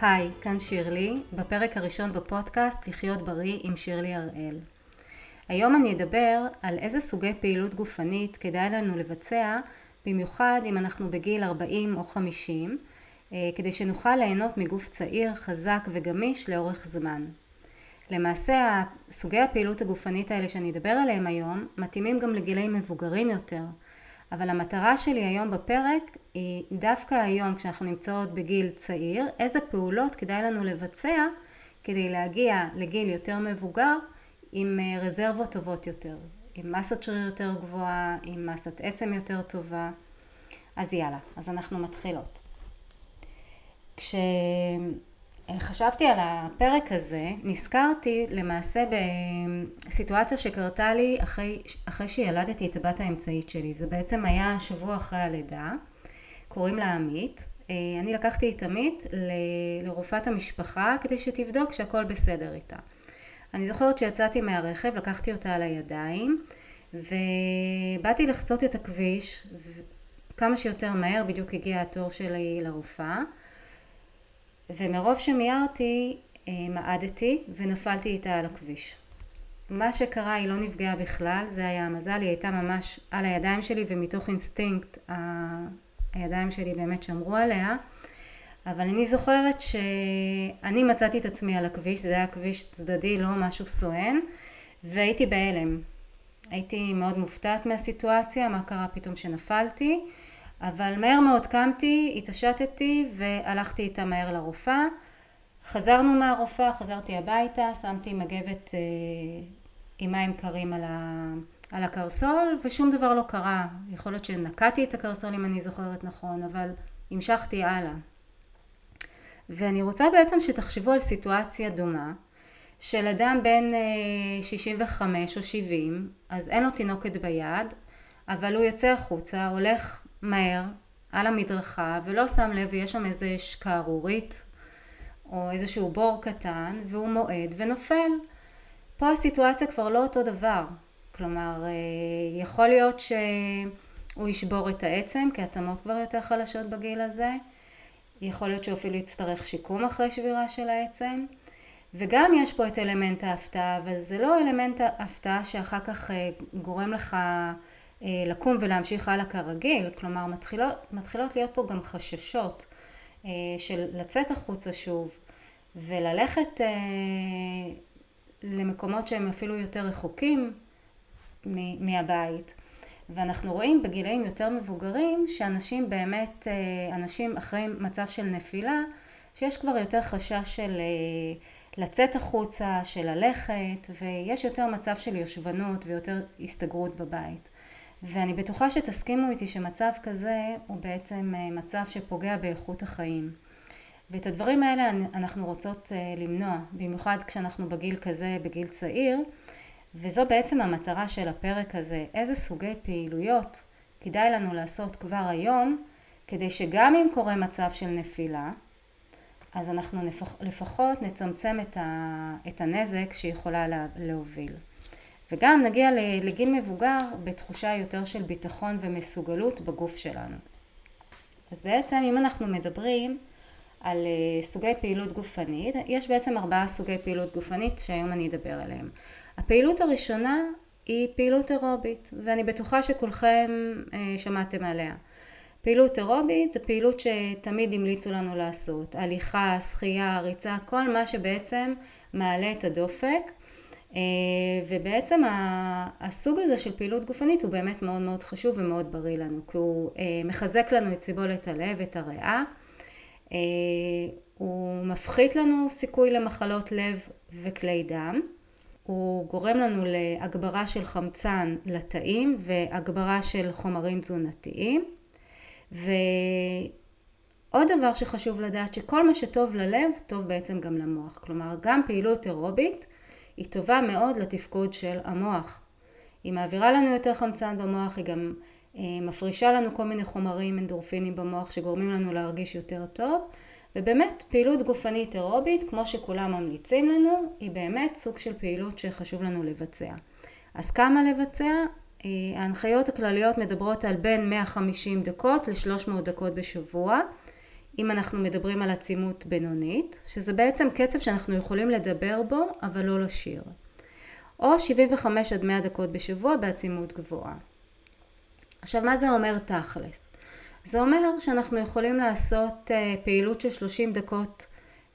היי, כאן שירלי, בפרק הראשון בפודקאסט לחיות בריא עם שירלי הראל. היום אני אדבר על איזה סוגי פעילות גופנית כדאי לנו לבצע, במיוחד אם אנחנו בגיל 40 או 50, אה, כדי שנוכל ליהנות מגוף צעיר, חזק וגמיש לאורך זמן. למעשה, סוגי הפעילות הגופנית האלה שאני אדבר עליהם היום, מתאימים גם לגילאים מבוגרים יותר. אבל המטרה שלי היום בפרק היא דווקא היום כשאנחנו נמצאות בגיל צעיר, איזה פעולות כדאי לנו לבצע כדי להגיע לגיל יותר מבוגר עם אה, רזרבות טובות יותר, עם מסת שריר יותר גבוהה, עם מסת עצם יותר טובה. אז יאללה, אז אנחנו מתחילות. כש... חשבתי על הפרק הזה, נזכרתי למעשה בסיטואציה שקרתה לי אחרי, אחרי שילדתי את הבת האמצעית שלי. זה בעצם היה שבוע אחרי הלידה, קוראים לה עמית. אה, אני לקחתי את עמית ל, לרופאת המשפחה כדי שתבדוק שהכל בסדר איתה. אני זוכרת שיצאתי מהרכב, לקחתי אותה על הידיים ובאתי לחצות את הכביש כמה שיותר מהר, בדיוק הגיע התור שלי לרופאה. ומרוב שמיהרתי אה, מעדתי ונפלתי איתה על הכביש. מה שקרה היא לא נפגעה בכלל, זה היה המזל, היא הייתה ממש על הידיים שלי ומתוך אינסטינקט הידיים שלי באמת שמרו עליה, אבל אני זוכרת שאני מצאתי את עצמי על הכביש, זה היה כביש צדדי, לא משהו סואן, והייתי בהלם. הייתי מאוד מופתעת מהסיטואציה, מה קרה פתאום שנפלתי, אבל מהר מאוד קמתי, התעשתתי והלכתי איתה מהר לרופאה. חזרנו מהרופאה, חזרתי הביתה, שמתי מגבת אה, עם מים קרים על, ה, על הקרסול ושום דבר לא קרה. יכול להיות שנקעתי את הקרסול אם אני זוכרת נכון, אבל המשכתי הלאה. ואני רוצה בעצם שתחשבו על סיטואציה דומה של אדם בן 65 אה, או 70, אז אין לו תינוקת ביד, אבל הוא יוצא החוצה, הולך מהר על המדרכה ולא שם לב ויש שם איזה שקערורית או איזשהו בור קטן והוא מועד ונופל. פה הסיטואציה כבר לא אותו דבר. כלומר, אה, יכול להיות שהוא ישבור את העצם כי העצמות כבר יותר חלשות בגיל הזה. יכול להיות שהוא אפילו יצטרך שיקום אחרי שבירה של העצם. וגם יש פה את אלמנט ההפתעה, אבל זה לא אלמנט ההפתעה שאחר כך אה, גורם לך לקום ולהמשיך הלאה כרגיל, כלומר מתחילות, מתחילות להיות פה גם חששות אה, של לצאת החוצה שוב וללכת אה, למקומות שהם אפילו יותר רחוקים מהבית. ואנחנו רואים בגילאים יותר מבוגרים שאנשים באמת, אנשים אחרי מצב של נפילה, שיש כבר יותר חשש של לצאת החוצה, של ללכת, ויש יותר מצב של יושבנות ויותר הסתגרות בבית. ואני בטוחה שתסכימו איתי שמצב כזה הוא בעצם אה, מצב שפוגע באיכות החיים. ואת הדברים האלה אנחנו רוצות אה, למנוע, במיוחד כשאנחנו בגיל כזה, בגיל צעיר, וזו בעצם המטרה של הפרק הזה, איזה סוגי פעילויות כדאי לנו לעשות כבר היום, כדי שגם אם קורה מצב של נפילה, אז אנחנו לפחות נצמצם את הנזק שיכולה להוביל. וגם נגיע לגיל מבוגר בתחושה יותר של ביטחון ומסוגלות בגוף שלנו. אז בעצם אם אנחנו מדברים על אה, סוגי פעילות גופנית, יש בעצם ארבעה סוגי פעילות גופנית שהיום אני אדבר עליהם. הפעילות הראשונה היא פעילות אירובית, ואני בטוחה שכולכם אה, שמעתם עליה. פעילות אירובית זה פעילות שתמיד המליצו לנו לעשות, הליכה, שחייה, ריצה, כל מה שבעצם מעלה את הדופק ובעצם הסוג הזה של פעילות גופנית הוא באמת מאוד מאוד חשוב ומאוד בריא לנו, כי הוא אה, מחזק לנו את סיבולת הלב, את הריאה, אה, הוא מפחית לנו סיכוי למחלות לב וכלי דם, הוא גורם לנו להגברה של חמצן לתאים והגברה של חומרים תזונתיים ועוד דבר שחשוב לדעת שכל מה שטוב ללב טוב בעצם גם למוח, כלומר גם פעילות אירובית היא טובה מאוד לתפקוד של המוח. היא מעבירה לנו יותר חמצן במוח, היא גם אה, מפרישה לנו כל מיני חומרים אנדורפינים במוח שגורמים לנו להרגיש יותר טוב, ובאמת פעילות גופנית אירובית, כמו שכולם ממליצים לנו, היא באמת סוג של פעילות שחשוב לנו לבצע. אז כמה לבצע? אה, ההנחיות הכלליות מדברות על בין 150 דקות ל-300 דקות בשבוע. אם אנחנו מדברים על עצימות בינונית, שזה בעצם קצב שאנחנו יכולים לדבר בו, אבל לא לשיר. או 75 עד 100 דקות בשבוע בעצימות גבוהה. עכשיו, מה זה אומר תכלס? זה אומר שאנחנו יכולים לעשות אה, פעילות של 30 דקות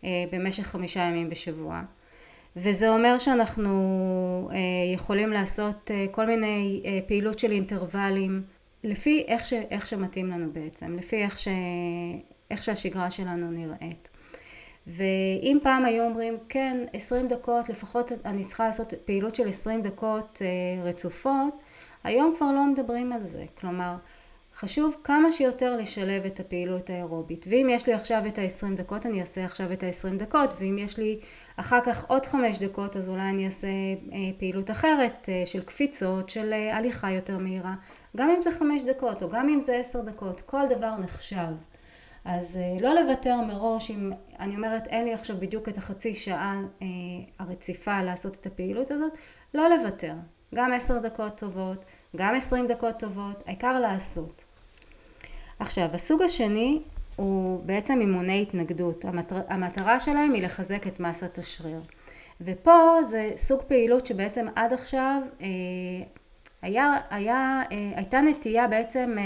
אה, במשך חמישה ימים בשבוע. וזה אומר שאנחנו אה, יכולים לעשות כל מיני פעילות של אינטרוולים לפי איך, ש, איך שמתאים לנו בעצם, לפי איך, ש, איך שהשגרה שלנו נראית. ואם פעם היו אומרים כן 20 דקות לפחות אני צריכה לעשות פעילות של 20 דקות רצופות היום כבר לא מדברים על זה. כלומר חשוב כמה שיותר לשלב את הפעילות האירובית. ואם יש לי עכשיו את ה-20 דקות אני אעשה עכשיו את ה-20 דקות. ואם יש לי אחר כך עוד 5 דקות אז אולי אני אעשה אה, פעילות אחרת אה, של קפיצות, של אה, הליכה יותר מהירה. גם אם זה 5 דקות או גם אם זה 10 דקות כל דבר נחשב אז לא לוותר מראש אם אני אומרת אין לי עכשיו בדיוק את החצי שעה הרציפה לעשות את הפעילות הזאת לא לוותר גם 10 דקות טובות גם 20 דקות טובות, העיקר לעשות. עכשיו, הסוג השני הוא בעצם אימוני התנגדות. המטר, המטרה שלהם היא לחזק את מסת השריר. ופה זה סוג פעילות שבעצם עד עכשיו אה, היה, היה, אה, הייתה נטייה בעצם אה,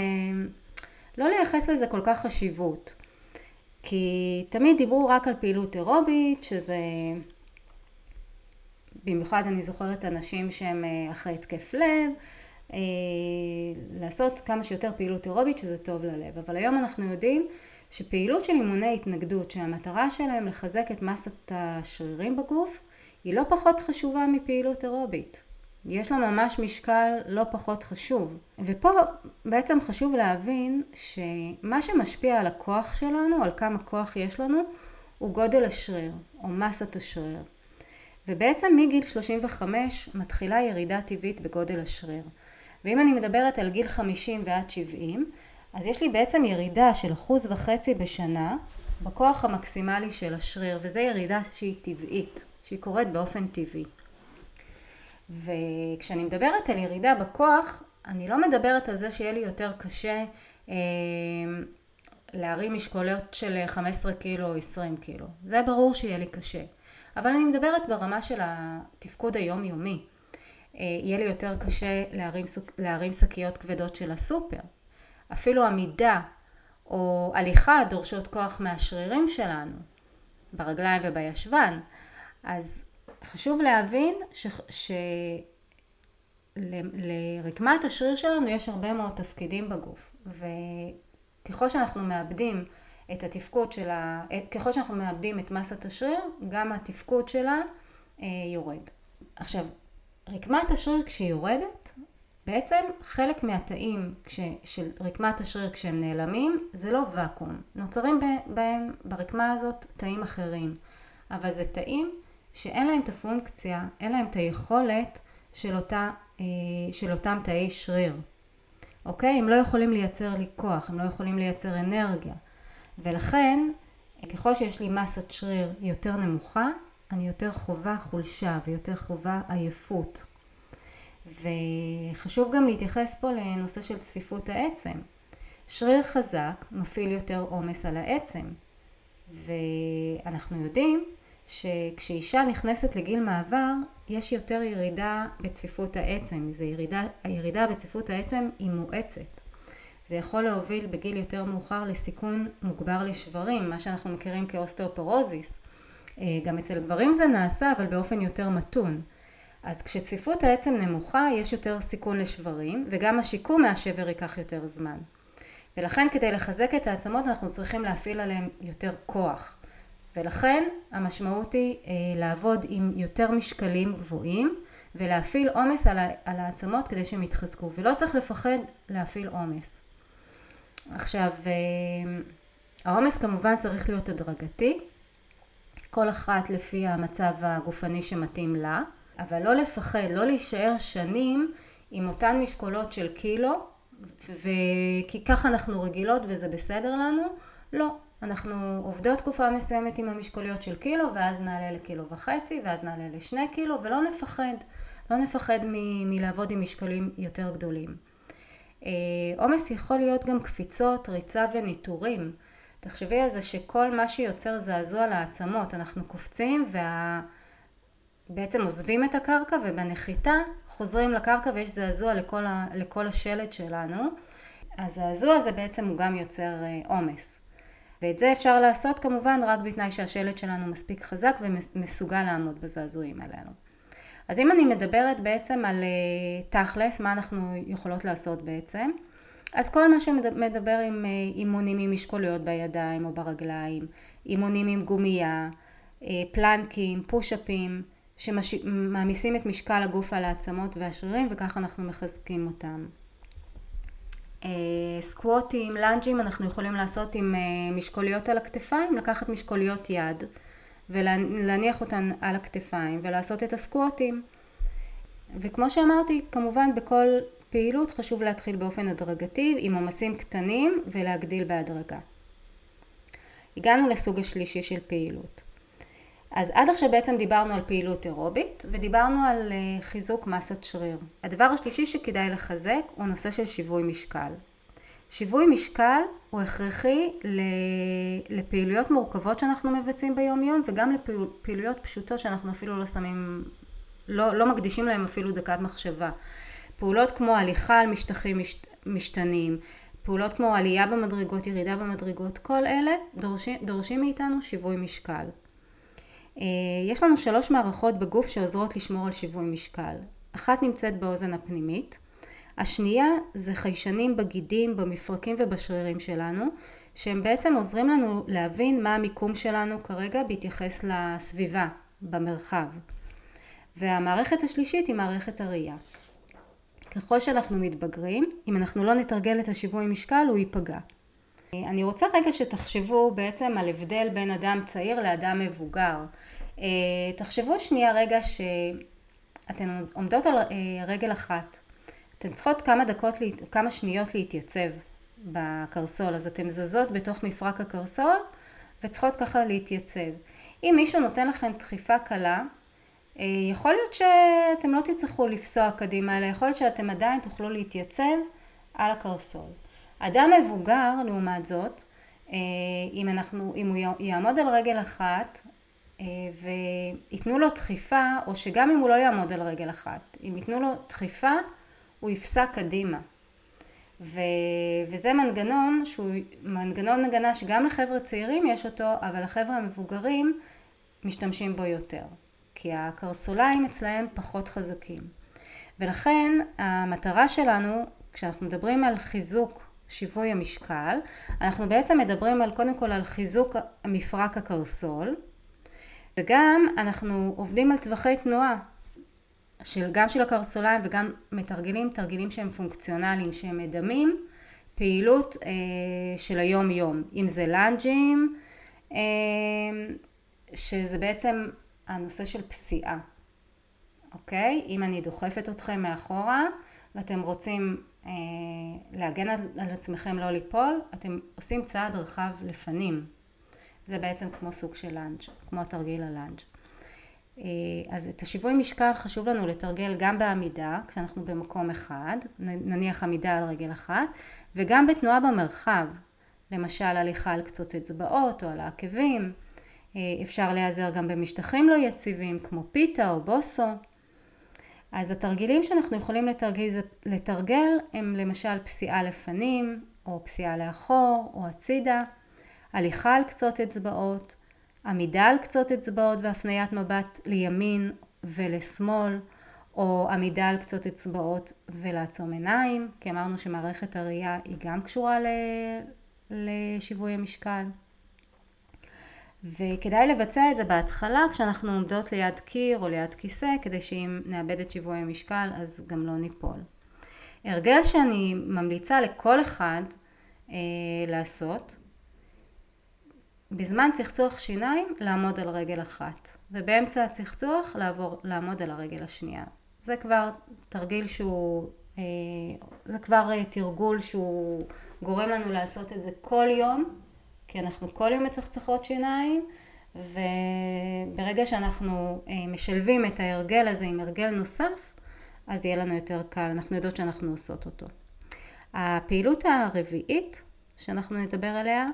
לא לייחס לזה כל כך חשיבות. כי תמיד דיברו רק על פעילות אירובית, שזה... במיוחד אני זוכרת אנשים שהם אה, אחרי התקף לב, אה, לעשות כמה שיותר פעילות אירובית שזה טוב ללב. אבל היום אנחנו יודעים שפעילות של אימוני התנגדות שהמטרה שלהם לחזק את מסת השרירים בגוף היא לא פחות חשובה מפעילות אירובית. יש לה ממש משקל לא פחות חשוב. ופה בעצם חשוב להבין שמה שמשפיע על הכוח שלנו, על כמה כוח יש לנו, הוא גודל השריר או מסת השריר. ובעצם מגיל 35 מתחילה ירידה טבעית בגודל השריר. ואם אני מדברת על גיל 50 ועד 70, אז יש לי בעצם ירידה של אחוז וחצי בשנה בכוח המקסימלי של השריר, וזו ירידה שהיא טבעית, שהיא קורית באופן טבעי. וכשאני מדברת על ירידה בכוח, אני לא מדברת על זה שיהיה לי יותר קשה אה, להרים משקולות של 15 קילו או 20 קילו. זה ברור שיהיה לי קשה. אבל אני מדברת ברמה של התפקוד היומיומי. אה, יהיה לי יותר קשה להרים, להרים שקיות כבדות של הסופר. אפילו עמידה או הליכה דורשות כוח מהשרירים שלנו, ברגליים ובישבן. אז חשוב להבין ש... ש... לרקמת השריר שלנו יש הרבה מאוד תפקידים בגוף וככל שאנחנו מאבדים את התפקוד שלה, ככל שאנחנו מאבדים את מסת השריר, גם התפקוד שלה אה, יורד. עכשיו, רקמת השריר כשהיא יורדת, בעצם חלק מהתאים כש, של רקמת השריר כשהם נעלמים זה לא ואקום, נוצרים בהם ברקמה הזאת תאים אחרים, אבל זה תאים שאין להם את הפונקציה, אין להם את היכולת של, אותה, אה, של אותם תאי שריר, אוקיי? הם לא יכולים לייצר לי כוח, הם לא יכולים לייצר אנרגיה, ולכן ככל שיש לי מסת שריר יותר נמוכה, אני יותר חווה חולשה ויותר חווה עייפות. וחשוב גם להתייחס פה לנושא של צפיפות העצם. שריר חזק מפעיל יותר עומס על העצם, ואנחנו יודעים שכשאישה נכנסת לגיל מעבר, יש יותר ירידה בצפיפות העצם. זה ירידה, הירידה בצפיפות העצם היא מואצת. זה יכול להוביל בגיל יותר מאוחר לסיכון מוגבר לשברים, מה שאנחנו מכירים כאוסטאופורוזיס. אה, גם אצל גברים זה נעשה, אבל באופן יותר מתון. אז כשצפיפות העצם נמוכה, יש יותר סיכון לשברים, וגם השיקום מהשבר ייקח יותר זמן. ולכן כדי לחזק את העצמות אנחנו צריכים להפעיל עליהן יותר כוח. ולכן המשמעות היא אה, לעבוד עם יותר משקלים גבוהים ולהפעיל עומס על, על העצמות כדי שהם יתחזקו ולא צריך לפחד להפעיל עומס. עכשיו אה, העומס כמובן צריך להיות הדרגתי כל אחת לפי המצב הגופני שמתאים לה, אבל לא לפחד, לא להישאר שנים עם אותן משקולות של קילו, וכי ככה אנחנו רגילות וזה בסדר לנו, לא. אנחנו עובדות תקופה מסוימת עם המשקוליות של קילו, ואז נעלה לקילו וחצי, ואז נעלה לשני קילו, ולא נפחד. לא נפחד מ- מלעבוד עם משקלים יותר גדולים. אה, עומס יכול להיות גם קפיצות, ריצה וניטורים. תחשבי על זה שכל מה שיוצר זעזוע לעצמות, אנחנו קופצים וה... בעצם עוזבים את הקרקע ובנחיתה חוזרים לקרקע ויש זעזוע לכל, ה... לכל השלד שלנו. הזעזוע הזה בעצם הוא גם יוצר אה, עומס. ואת זה אפשר לעשות כמובן רק בתנאי שהשלד שלנו מספיק חזק ומסוגל לעמוד בזעזועים האלו. אז אם אני מדברת בעצם על אה, תכלס, מה אנחנו יכולות לעשות בעצם, אז כל מה שמדבר עם אה, אימונים עם משקוליות בידיים או ברגליים, אימונים עם גומייה, אה, פלנקים, פושאפים, שמעמיסים את משקל הגוף על העצמות והשרירים וככה אנחנו מחזקים אותם. סקווטים, לאנג'ים אנחנו יכולים לעשות עם משקוליות על הכתפיים, לקחת משקוליות יד ולהניח אותן על הכתפיים ולעשות את הסקווטים. וכמו שאמרתי, כמובן בכל פעילות חשוב להתחיל באופן הדרגתי עם עומסים קטנים ולהגדיל בהדרגה. הגענו לסוג השלישי של פעילות. אז עד עכשיו בעצם דיברנו על פעילות אירובית ודיברנו על אה, חיזוק מסת שריר. הדבר השלישי שכדאי לחזק הוא נושא של שיווי משקל. שיווי משקל הוא הכרחי לפעילויות מורכבות שאנחנו מבצעים ביום יום וגם לפעילויות פשוטות שאנחנו אפילו לא שמים, לא, לא מקדישים להם אפילו דקת מחשבה. פעולות כמו הליכה על משטחים מש, משתנים, פעולות כמו עלייה במדרגות, ירידה במדרגות, כל אלה דורשים, דורשים מאיתנו שיווי משקל. אה, יש לנו שלוש מערכות בגוף שעוזרות לשמור על שיווי משקל. אחת נמצאת באוזן הפנימית, השנייה זה חיישנים בגידים, במפרקים ובשרירים שלנו, שהם בעצם עוזרים לנו להבין מה המיקום שלנו כרגע בהתייחס לסביבה, במרחב. והמערכת השלישית היא מערכת הראייה. ככל שאנחנו מתבגרים, אם אנחנו לא נתרגל את השיווי משקל, הוא ייפגע. אני רוצה רגע שתחשבו בעצם על הבדל בין אדם צעיר לאדם מבוגר. תחשבו שנייה רגע שאתן עומדות על רגל אחת אתן צריכות כמה דקות, כמה שניות להתייצב בקרסול, אז אתן זזות בתוך מפרק הקרסול וצריכות ככה להתייצב. אם מישהו נותן לכם דחיפה קלה, אה, יכול להיות שאתם לא תצטרכו לפסוע קדימה, אלא יכול להיות שאתם עדיין תוכלו להתייצב על הקרסול. אדם מבוגר, לעומת זאת, אה, אם, אנחנו, אם הוא יעמוד על רגל אחת אה, וייתנו לו דחיפה, או שגם אם הוא לא יעמוד על רגל אחת, אם ייתנו לו דחיפה, הוא יפסע קדימה. ו... וזה מנגנון שהוא מנגנון הגנה שגם לחבר'ה צעירים יש אותו, אבל לחבר'ה המבוגרים משתמשים בו יותר. כי הקרסוליים אצלהם פחות חזקים. ולכן המטרה שלנו, כשאנחנו מדברים על חיזוק שיווי המשקל, אנחנו בעצם מדברים על קודם כל על חיזוק מפרק הקרסול, וגם אנחנו עובדים על טווחי תנועה. של, גם של הקרסוליים וגם מתרגלים תרגילים שהם פונקציונליים, שהם מדמים פעילות אה, של היום יום, אם זה לאנג'ים, אה, שזה בעצם הנושא של פסיעה, אוקיי? אם אני דוחפת אתכם מאחורה ואתם רוצים להגן על, על עצמכם לא ליפול, אתם עושים צעד רחב לפנים. זה בעצם כמו סוג של לאנג', כמו תרגיל הלאנג'. אה, אז את השיווי משקל חשוב לנו לתרגל גם בעמידה, כשאנחנו במקום אחד, נניח עמידה על רגל אחת, וגם בתנועה במרחב, למשל הליכה על קצות אצבעות או על העקבים, אה, אפשר להיעזר גם במשטחים לא יציבים כמו פיתה או בוסו. אז התרגילים שאנחנו יכולים לתרגל, לתרגל הם למשל פסיעה לפנים או פסיעה לאחור או הצידה, הליכה על קצות אצבעות, עמידה על קצות אצבעות והפניית מבט לימין ולשמאל, או עמידה על קצות אצבעות ולעצום עיניים, כי אמרנו שמערכת הראייה היא גם קשורה לשיווי המשקל. וכדאי לבצע את זה בהתחלה כשאנחנו עומדות ליד קיר או ליד כיסא, כדי שאם נאבד את שיווי המשקל אז גם לא ניפול. הרגל שאני ממליצה לכל אחד אה, לעשות, בזמן צחצוח שיניים לעמוד על רגל אחת, ובאמצע הצחצוח לעבור, לעמוד על הרגל השנייה. זה כבר תרגיל שהוא, אה, זה כבר אה, תרגול שהוא גורם לנו לעשות את זה כל יום, כי אנחנו כל יום מצחצחות שיניים, וברגע שאנחנו אה, משלבים את ההרגל הזה עם הרגל נוסף, אז יהיה לנו יותר קל, אנחנו יודעות שאנחנו עושות אותו. הפעילות הרביעית שאנחנו נדבר עליה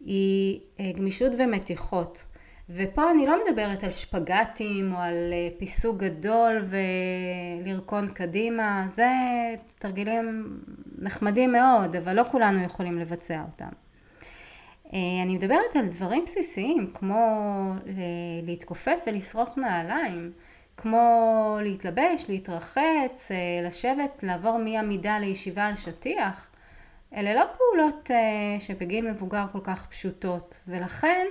היא גמישות ומתיחות. ופה אני לא מדברת על שפגטים או על פיסוג גדול ולרקון קדימה, זה תרגילים נחמדים מאוד, אבל לא כולנו יכולים לבצע אותם. אני מדברת על דברים בסיסיים כמו להתכופף ולשרוך נעליים, כמו להתלבש, להתרחץ, לשבת, לעבור מעמידה לישיבה על שטיח. אלה לא פעולות שבגיל מבוגר כל כך פשוטות, ולכן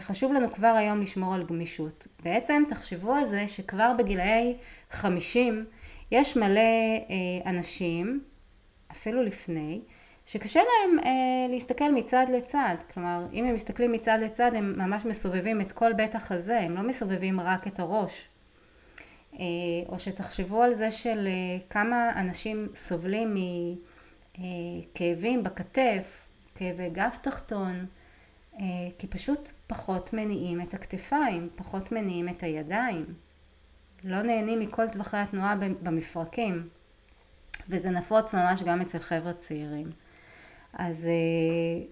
חשוב לנו כבר היום לשמור על גמישות. בעצם תחשבו על זה שכבר בגילאי 50 יש מלא אנשים, אפילו לפני, שקשה להם אה, להסתכל מצד לצד, כלומר אם הם מסתכלים מצד לצד הם ממש מסובבים את כל בית החזה, הם לא מסובבים רק את הראש. אה, או שתחשבו על זה של אה, כמה אנשים סובלים מכאבים בכתף, כאבי גב תחתון, אה, כי פשוט פחות מניעים את הכתפיים, פחות מניעים את הידיים. לא נהנים מכל טווחי התנועה במפרקים, וזה נפוץ ממש גם אצל חבר'ה צעירים. אז אה,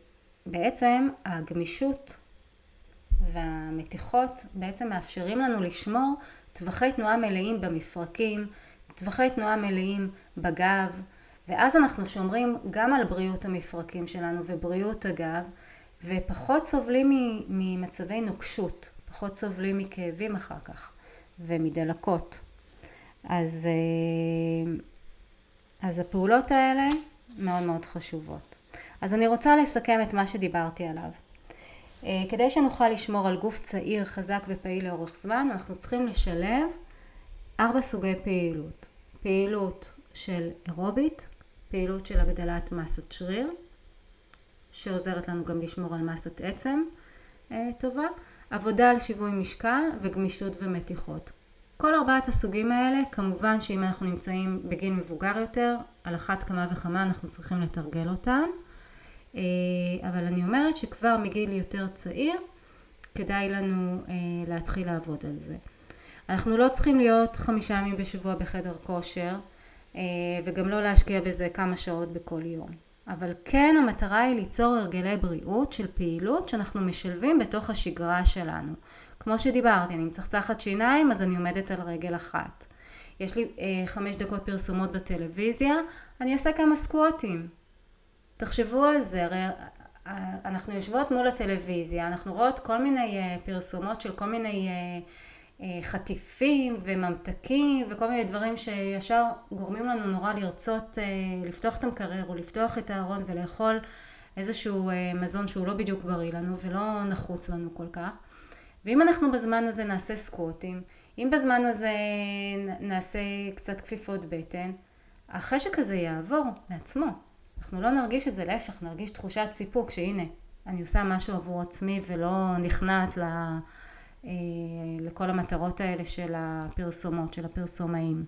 בעצם הגמישות והמתיחות בעצם מאפשרים לנו לשמור טווחי תנועה מלאים במפרקים, טווחי תנועה מלאים בגב, ואז אנחנו שומרים גם על בריאות המפרקים שלנו ובריאות הגב, ופחות סובלים ממצבי נוקשות, פחות סובלים מכאבים אחר כך ומדלקות. אז, אה, אז הפעולות האלה מאוד מאוד חשובות. אז אני רוצה לסכם את מה שדיברתי עליו. אה, כדי שנוכל לשמור על גוף צעיר, חזק ופעיל לאורך זמן, אנחנו צריכים לשלב ארבע סוגי פעילות. פעילות של אירובית, פעילות של הגדלת מסת שריר, שעוזרת לנו גם לשמור על מסת עצם אה, טובה, עבודה על שיווי משקל וגמישות ומתיחות. כל ארבעת הסוגים האלה, כמובן שאם אנחנו נמצאים בגיל מבוגר יותר, על אחת כמה וכמה אנחנו צריכים לתרגל אותם. אה, אבל אני אומרת שכבר מגיל יותר צעיר כדאי לנו אה, להתחיל לעבוד על זה. אנחנו לא צריכים להיות חמישה ימים בשבוע בחדר כושר אה, וגם לא להשקיע בזה כמה שעות בכל יום. אבל כן המטרה היא ליצור הרגלי בריאות של פעילות שאנחנו משלבים בתוך השגרה שלנו. כמו שדיברתי, אני מצחצחת שיניים אז אני עומדת על רגל אחת. יש לי אה, חמש דקות פרסומות בטלוויזיה, אני אעשה כמה סקווטים. תחשבו על זה, הרי אה, אנחנו יושבות מול הטלוויזיה, אנחנו רואות כל מיני אה, פרסומות של כל מיני אה, חטיפים וממתקים וכל מיני דברים שישר גורמים לנו נורא לרצות לפתוח את המקרר או לפתוח את הארון ולאכול איזשהו מזון שהוא לא בדיוק בריא לנו ולא נחוץ לנו כל כך. ואם אנחנו בזמן הזה נעשה סקווטים, אם בזמן הזה נעשה קצת כפיפות בטן, החשק הזה יעבור מעצמו. אנחנו לא נרגיש את זה, להפך, נרגיש תחושת סיפוק שהנה, אני עושה משהו עבור עצמי ולא נכנעת ל, אה, לכל המטרות האלה של הפרסומות, של הפרסומאים.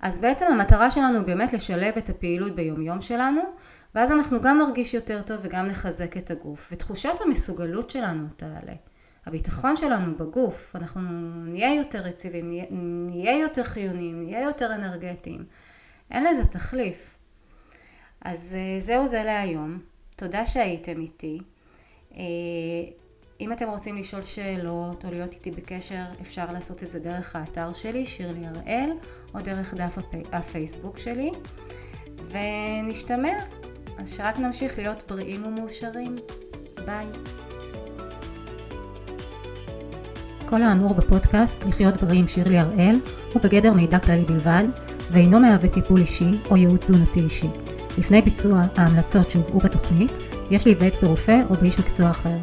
אז בעצם המטרה שלנו היא באמת לשלב את הפעילות ביומיום שלנו, ואז אנחנו גם נרגיש יותר טוב וגם נחזק את הגוף. ותחושת המסוגלות שלנו תעלה. הביטחון שלנו בגוף, אנחנו נהיה יותר יציבים, נהיה, נהיה יותר חיוניים, נהיה יותר אנרגטיים. אין לזה תחליף. אז אה, זהו זה להיום. תודה שהייתם איתי. אה, אם אתם רוצים לשאול שאלות או להיות איתי בקשר, אפשר לעשות את זה דרך האתר שלי, שירלי הראל, או דרך דף הפייסבוק שלי. ונשתמע. אז שרק נמשיך להיות בריאים ומאושרים. ביי. כל האמור בפודקאסט לחיות בריאים שירלי הראל הוא בגדר מידע כללי בלבד, ואינו מהווה טיפול אישי או ייעוץ תזונתי אישי. לפני ביצוע ההמלצות שהובאו בתוכנית, יש להיוועץ ברופא או באיש מקצוע אחר.